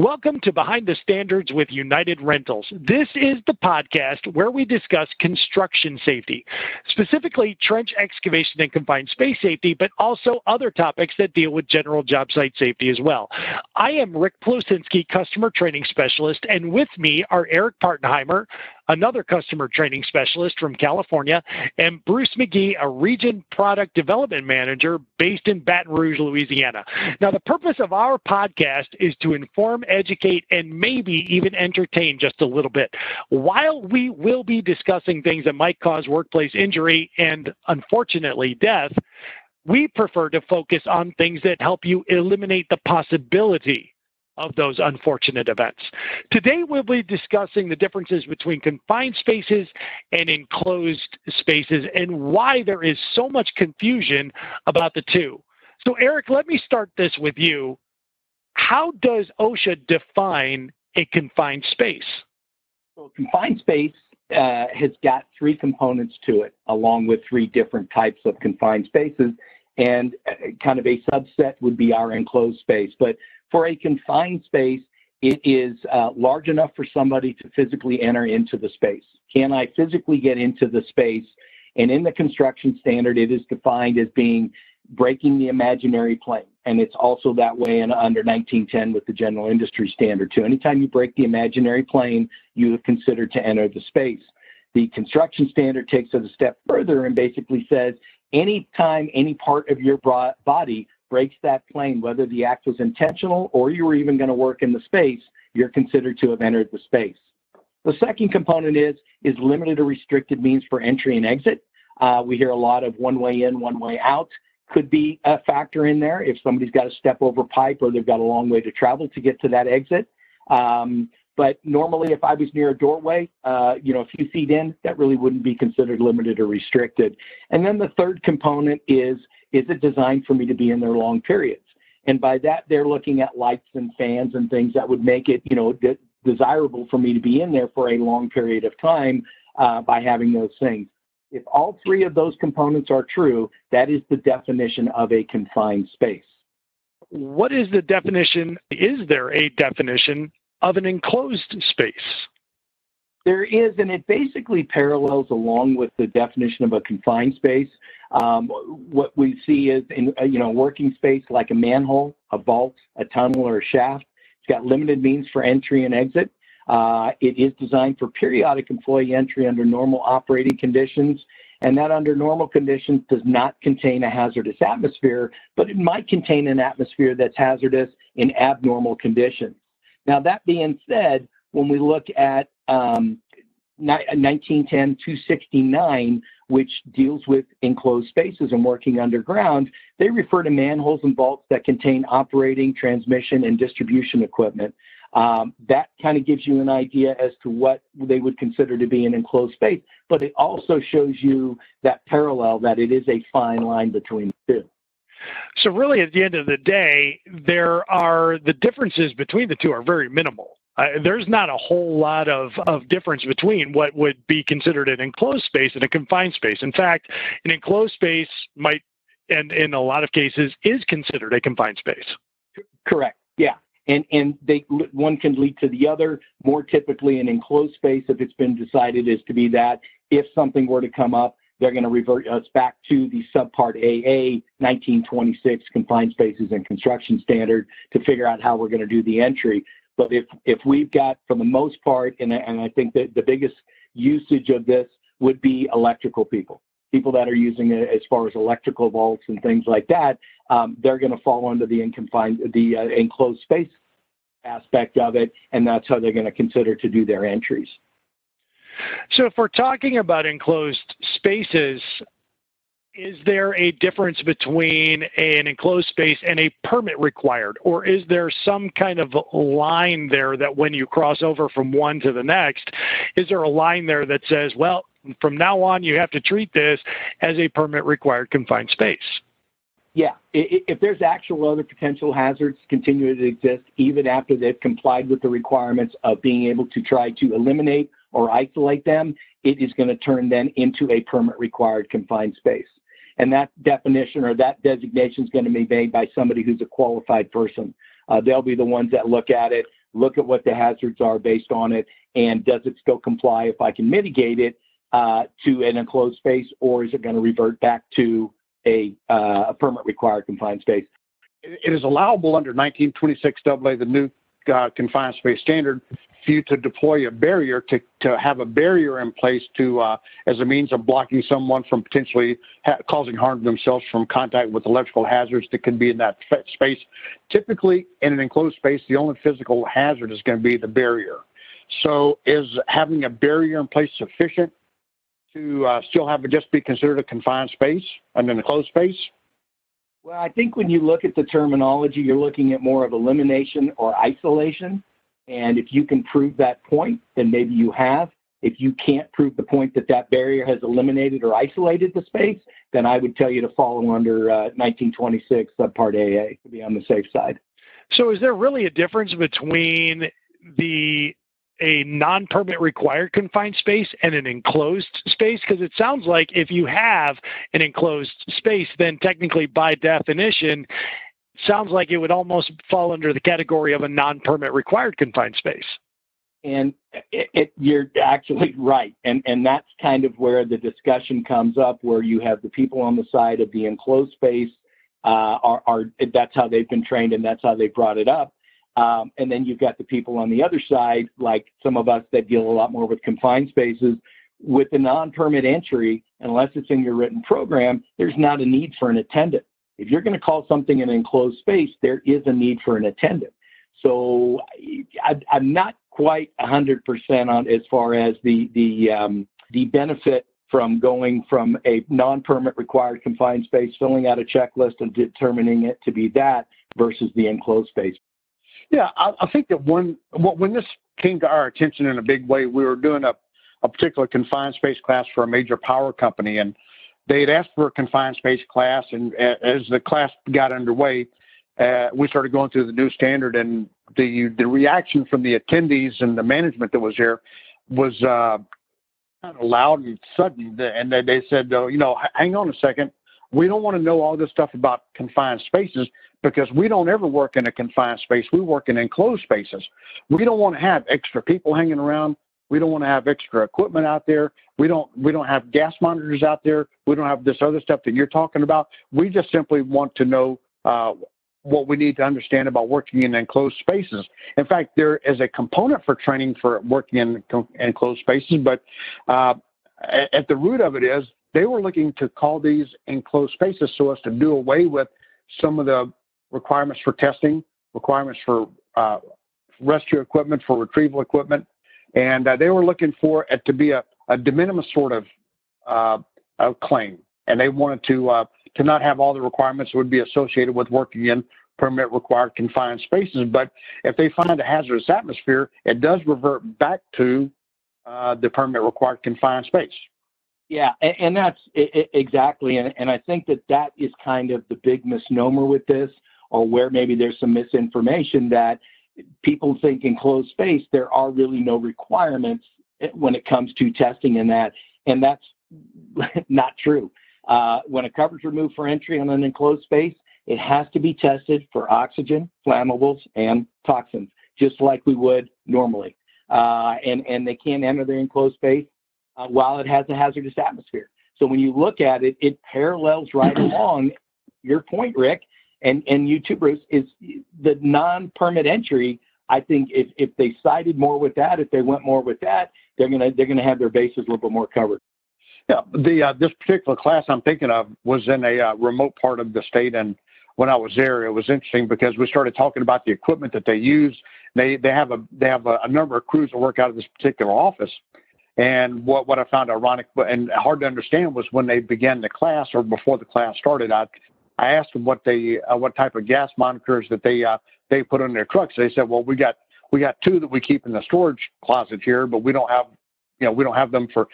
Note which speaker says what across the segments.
Speaker 1: Welcome to Behind the Standards with United Rentals. This is the podcast where we discuss construction safety, specifically trench excavation and confined space safety, but also other topics that deal with general job site safety as well. I am Rick Plusinski, Customer Training Specialist, and with me are Eric Partenheimer, another customer training specialist from California, and Bruce McGee, a region product development manager based in Baton Rouge, Louisiana. Now, the purpose of our podcast is to inform, educate, and maybe even entertain just a little bit. While we will be discussing things that might cause workplace injury and unfortunately death, we prefer to focus on things that help you eliminate the possibility of those unfortunate events. Today, we'll be discussing the differences between confined spaces and enclosed spaces and why there is so much confusion about the two. So, Eric, let me start this with you. How does OSHA define a confined space?
Speaker 2: So, confined space uh, has got three components to it, along with three different types of confined spaces. And uh, kind of a subset would be our enclosed space. But for a confined space, it is uh, large enough for somebody to physically enter into the space. Can I physically get into the space? And in the construction standard, it is defined as being breaking the imaginary plane. And it's also that way in under 1910 with the general industry standard too. Anytime you break the imaginary plane, you are considered to enter the space. The construction standard takes it a step further and basically says anytime any part of your body breaks that plane, whether the act was intentional or you were even going to work in the space, you're considered to have entered the space. The second component is is limited or restricted means for entry and exit. Uh, we hear a lot of one way in, one way out. Could be a factor in there if somebody's got to step over pipe or they've got a long way to travel to get to that exit. Um, but normally, if I was near a doorway, uh, you know, a few feet in, that really wouldn't be considered limited or restricted. And then the third component is is it designed for me to be in there long periods? And by that, they're looking at lights and fans and things that would make it, you know, de- desirable for me to be in there for a long period of time uh, by having those things. If all three of those components are true, that is the definition of a confined space.
Speaker 1: What is the definition? Is there a definition of an enclosed space?
Speaker 2: There is, and it basically parallels along with the definition of a confined space. Um, what we see is in uh, you know working space like a manhole, a vault, a tunnel, or a shaft. It's got limited means for entry and exit. Uh, it is designed for periodic employee entry under normal operating conditions, and that under normal conditions does not contain a hazardous atmosphere, but it might contain an atmosphere that's hazardous in abnormal conditions. Now, that being said, when we look at um, 1910 269, which deals with enclosed spaces and working underground, they refer to manholes and vaults that contain operating, transmission, and distribution equipment. Um, that kind of gives you an idea as to what they would consider to be an enclosed space, but it also shows you that parallel that it is a fine line between the two.
Speaker 1: So really, at the end of the day, there are the differences between the two are very minimal. Uh, there's not a whole lot of, of difference between what would be considered an enclosed space and a confined space. In fact, an enclosed space might, and in a lot of cases, is considered a confined space.
Speaker 2: Correct. Yeah. And, and they one can lead to the other. More typically, an enclosed space, if it's been decided, is to be that if something were to come up, they're going to revert us back to the subpart AA 1926 confined spaces and construction standard to figure out how we're going to do the entry. But if if we've got, for the most part, and, and I think that the biggest usage of this would be electrical people, people that are using it as far as electrical vaults and things like that, um, they're going to fall under the confined, the uh, enclosed space aspect of it, and that's how they're going to consider to do their entries.
Speaker 1: So, if we're talking about enclosed spaces, is there a difference between an enclosed space and a permit required? Or is there some kind of line there that when you cross over from one to the next, is there a line there that says, well, from now on, you have to treat this as a permit required confined space?
Speaker 2: Yeah, if there's actual other potential hazards continuing to exist, even after they've complied with the requirements of being able to try to eliminate or isolate them, it is going to turn then into a permit required confined space. And that definition or that designation is going to be made by somebody who's a qualified person. Uh, they'll be the ones that look at it. look at what the hazards are based on it, and does it still comply if I can mitigate it uh, to an enclosed space, or is it going to revert back to a, uh, a permit required confined space?
Speaker 3: It is allowable under 1926 AA, the new uh, confined space standard, for you to deploy a barrier to, to have a barrier in place to uh, as a means of blocking someone from potentially ha- causing harm to themselves from contact with electrical hazards that could be in that f- space. Typically, in an enclosed space, the only physical hazard is going to be the barrier. So, is having a barrier in place sufficient to uh, still have it just be considered a confined space and an enclosed space?
Speaker 2: Well, I think when you look at the terminology, you're looking at more of elimination or isolation. And if you can prove that point, then maybe you have. If you can't prove the point that that barrier has eliminated or isolated the space, then I would tell you to follow under uh, 1926 subpart AA to be on the safe side.
Speaker 1: So, is there really a difference between the a non-permit required confined space and an enclosed space? Because it sounds like if you have an enclosed space, then technically by definition, sounds like it would almost fall under the category of a non-permit required confined space.
Speaker 2: And it, it, you're actually right, and and that's kind of where the discussion comes up, where you have the people on the side of the enclosed space uh, are, are that's how they've been trained and that's how they brought it up. Um, and then you've got the people on the other side, like some of us that deal a lot more with confined spaces. With the non-permit entry, unless it's in your written program, there's not a need for an attendant. If you're going to call something an enclosed space, there is a need for an attendant. So I, am not quite 100% on as far as the the um, the benefit from going from a non-permit required confined space, filling out a checklist and determining it to be that versus the enclosed space.
Speaker 3: Yeah, I, I think that when when this came to our attention in a big way, we were doing a, a particular confined space class for a major power company, and they had asked for a confined space class. And as the class got underway, uh, we started going through the new standard, and the the reaction from the attendees and the management that was there was uh, kind of loud and sudden. And they, they said, oh, you know, hang on a second. We don't want to know all this stuff about confined spaces because we don't ever work in a confined space. We work in enclosed spaces. We don't want to have extra people hanging around. We don't want to have extra equipment out there. We don't we don't have gas monitors out there. We don't have this other stuff that you're talking about. We just simply want to know uh, what we need to understand about working in enclosed spaces. In fact, there is a component for training for working in enclosed spaces, but uh, at the root of it is they were looking to call these enclosed spaces so as to do away with some of the requirements for testing, requirements for uh, rescue equipment, for retrieval equipment, and uh, they were looking for it to be a, a de minimis sort of uh, claim, and they wanted to uh, to not have all the requirements that would be associated with working in permit required confined spaces. But if they find a hazardous atmosphere, it does revert back to uh, the permit required confined space.
Speaker 2: Yeah, and, that's exactly, and, and I think that that is kind of the big misnomer with this or where maybe there's some misinformation that people think in closed space there are really no requirements when it comes to testing in that, and that's not true. Uh, when a coverage removed for entry on an enclosed space, it has to be tested for oxygen, flammables, and toxins, just like we would normally. Uh, and, and they can't enter the enclosed space uh, while it has a hazardous atmosphere. So when you look at it, it parallels right along your point, Rick, and and you too, Bruce, is the non-permit entry. I think if if they sided more with that, if they went more with that, they're gonna they're gonna have their bases a little bit more covered.
Speaker 3: Yeah, the uh, this particular class I'm thinking of was in a uh, remote part of the state, and when I was there, it was interesting because we started talking about the equipment that they use. They they have a they have a, a number of crews that work out of this particular office, and what what I found ironic and hard to understand was when they began the class or before the class started, I I asked them what they uh, what type of gas monitors that they uh, they put on their trucks. They said, well, we got we got two that we keep in the storage closet here, but we don't have you know we don't have them for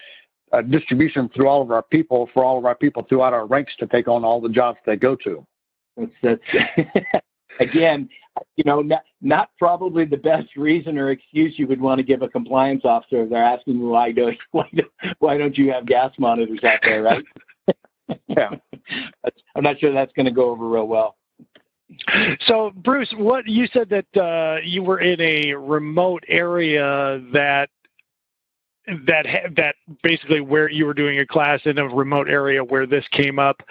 Speaker 3: uh, distribution through all of our people for all of our people throughout our ranks to take on all the jobs they go to.
Speaker 2: That's, that's again, you know, not, not probably the best reason or excuse you would want to give a compliance officer if they're asking why do why, do, why don't you have gas monitors out there, right?
Speaker 3: yeah.
Speaker 2: I'm not sure that's going to go over real well.
Speaker 1: So, Bruce, what you said that uh, you were in a remote area that that that basically where you were doing a class in a remote area where this came up.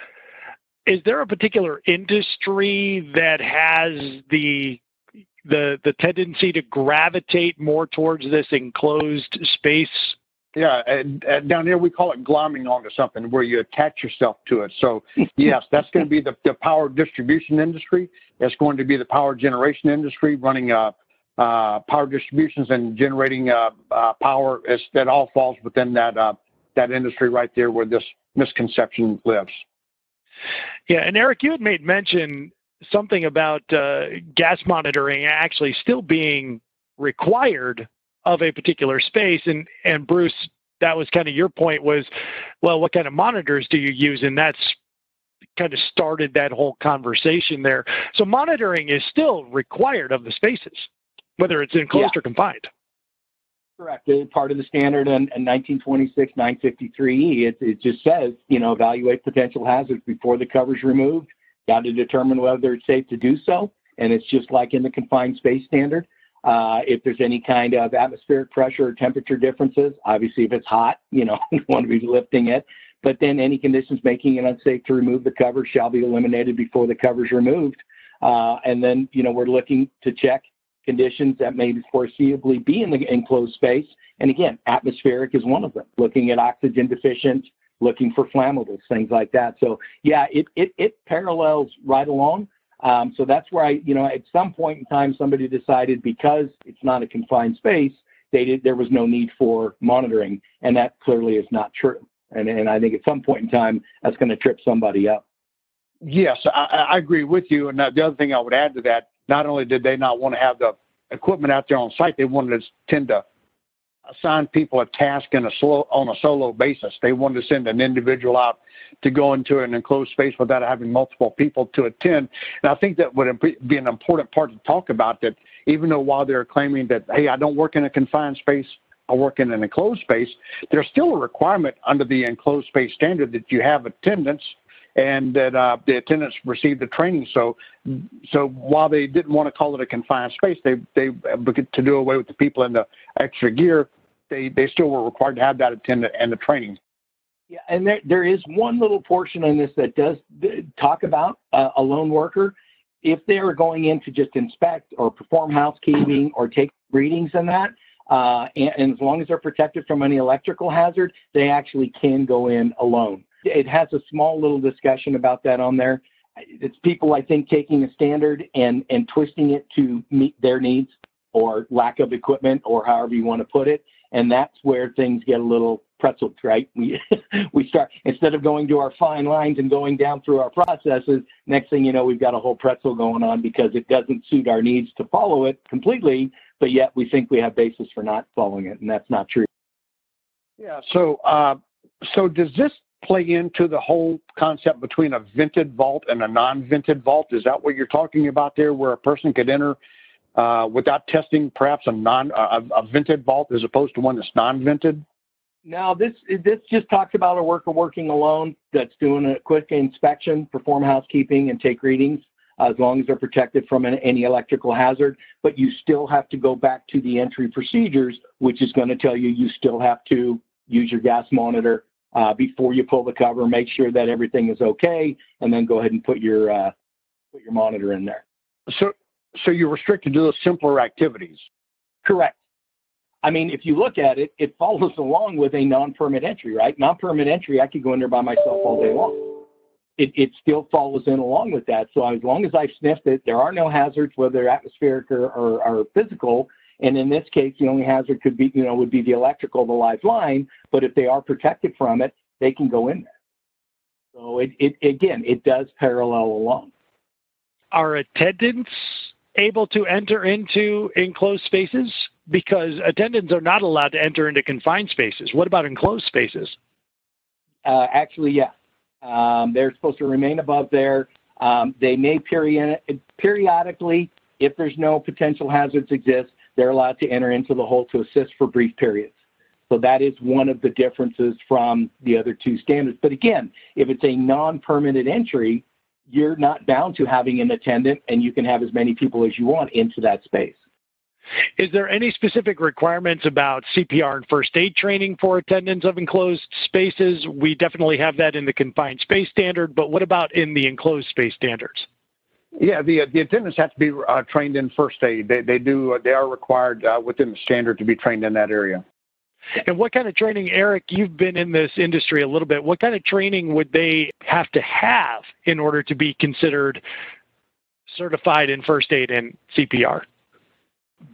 Speaker 1: Is there a particular industry that has the the the tendency to gravitate more towards this enclosed space
Speaker 3: yeah, and, down here we call it glomming onto something where you attach yourself to it. So yes, that's going to be the, the power distribution industry. It's going to be the power generation industry running uh, uh, power distributions and generating uh, uh, power. It's, that all falls within that uh, that industry right there where this misconception lives.
Speaker 1: Yeah, and Eric, you had made mention something about uh, gas monitoring actually still being required of a particular space. And and Bruce, that was kind of your point was, well, what kind of monitors do you use? And that's kind of started that whole conversation there. So monitoring is still required of the spaces, whether it's enclosed yeah. or confined.
Speaker 2: Correct. Part of the standard in, in 1926 953E. It, it just says, you know, evaluate potential hazards before the cover is removed. Got to determine whether it's safe to do so. And it's just like in the confined space standard. Uh, if there's any kind of atmospheric pressure or temperature differences, obviously if it's hot, you know, you want to be lifting it. But then any conditions making it unsafe to remove the cover shall be eliminated before the cover is removed. Uh, and then, you know, we're looking to check conditions that may foreseeably be in the enclosed space. And again, atmospheric is one of them, looking at oxygen deficient, looking for flammables, things like that. So yeah, it, it, it parallels right along. Um, so that's where I, you know, at some point in time, somebody decided because it's not a confined space, they did, there was no need for monitoring, and that clearly is not true. And, and I think at some point in time, that's going to trip somebody up.
Speaker 3: Yes, I, I agree with you. And the other thing I would add to that, not only did they not want to have the equipment out there on site, they wanted to tend to assign people a task in a slow, on a solo basis. They wanted to send an individual out to go into an enclosed space without having multiple people to attend. And I think that would be an important part to talk about that even though while they're claiming that, hey, I don't work in a confined space, I work in an enclosed space, there's still a requirement under the enclosed space standard that you have attendance and that uh, the attendants received the training. So, so while they didn't want to call it a confined space, they they to do away with the people and the extra gear, they they still were required to have that attendant and the training.
Speaker 2: Yeah, and there, there is one little portion in this that does talk about a lone worker. If they are going in to just inspect or perform housekeeping or take readings and that, uh, and, and, as long as they're protected from any electrical hazard, they actually can go in alone. It has a small little discussion about that on there. It's people, I think, taking a standard and, and twisting it to meet their needs or lack of equipment or however you want to put it. And that's where things get a little pretzeled, right? We we start instead of going to our fine lines and going down through our processes. Next thing you know, we've got a whole pretzel going on because it doesn't suit our needs to follow it completely, but yet we think we have basis for not following it, and that's not true.
Speaker 3: Yeah. So, uh, so does this play into the whole concept between a vented vault and a non-vented vault? Is that what you're talking about there, where a person could enter uh, without testing perhaps a non a, a vented vault as opposed to one that's non-vented?
Speaker 2: Now, this this just talks about a worker working alone that's doing a quick inspection, perform housekeeping, and take readings as long as they're protected from any electrical hazard. But you still have to go back to the entry procedures, which is going to tell you you still have to use your gas monitor uh, before you pull the cover, make sure that everything is okay, and then go ahead and put your uh, put your monitor in there.
Speaker 3: So, so you're restricted to those simpler activities.
Speaker 2: Correct. I mean, if you look at it, it follows along with a non-permit entry, right? Non-permit entry, I could go in there by myself all day long. It, it still follows in along with that. So as long as I've sniffed it, there are no hazards, whether atmospheric or, or, or physical. And in this case, the only hazard could be, you know, would be the electrical, the live line. But if they are protected from it, they can go in there. So it, it again, it does parallel along.
Speaker 1: Are attendants able to enter into enclosed spaces? Because attendants are not allowed to enter into confined spaces. What about enclosed spaces?
Speaker 2: Uh, actually, yeah. Um, they're supposed to remain above there. Um, they may peri- periodically, if there's no potential hazards exist, they're allowed to enter into the hole to assist for brief periods. So that is one of the differences from the other two standards. But again, if it's a non-permanent entry, you're not bound to having an attendant and you can have as many people as you want into that space.
Speaker 1: Is there any specific requirements about CPR and first aid training for attendants of enclosed spaces? We definitely have that in the confined space standard, but what about in the enclosed space standards?
Speaker 3: Yeah, the the attendants have to be uh, trained in first aid. They they do uh, they are required uh, within the standard to be trained in that area.
Speaker 1: And what kind of training, Eric? You've been in this industry a little bit. What kind of training would they have to have in order to be considered certified in first aid and CPR?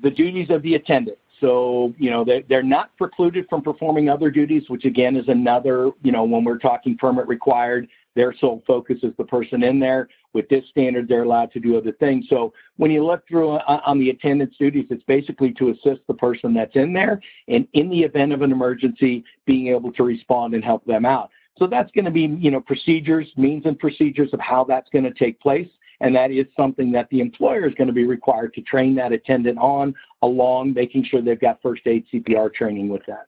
Speaker 2: The duties of the attendant. So, you know, they're, they're not precluded from performing other duties, which again is another, you know, when we're talking permit required, their sole focus is the person in there. With this standard, they're allowed to do other things. So when you look through uh, on the attendance duties, it's basically to assist the person that's in there, and in the event of an emergency, being able to respond and help them out. So that's going to be, you know, procedures, means and procedures of how that's going to take place. And that is something that the employer is going to be required to train that attendant on, along making sure they've got first aid CPR training with that.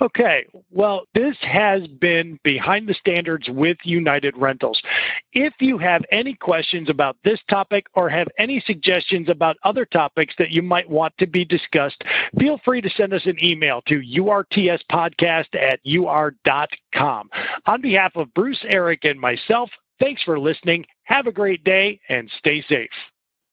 Speaker 1: Okay, well, this has been Behind the Standards with United Rentals. If you have any questions about this topic or have any suggestions about other topics that you might want to be discussed, feel free to send us an email to urtspodcast at ur.com. On behalf of Bruce, Eric, and myself, thanks for listening. Have a great day and stay safe.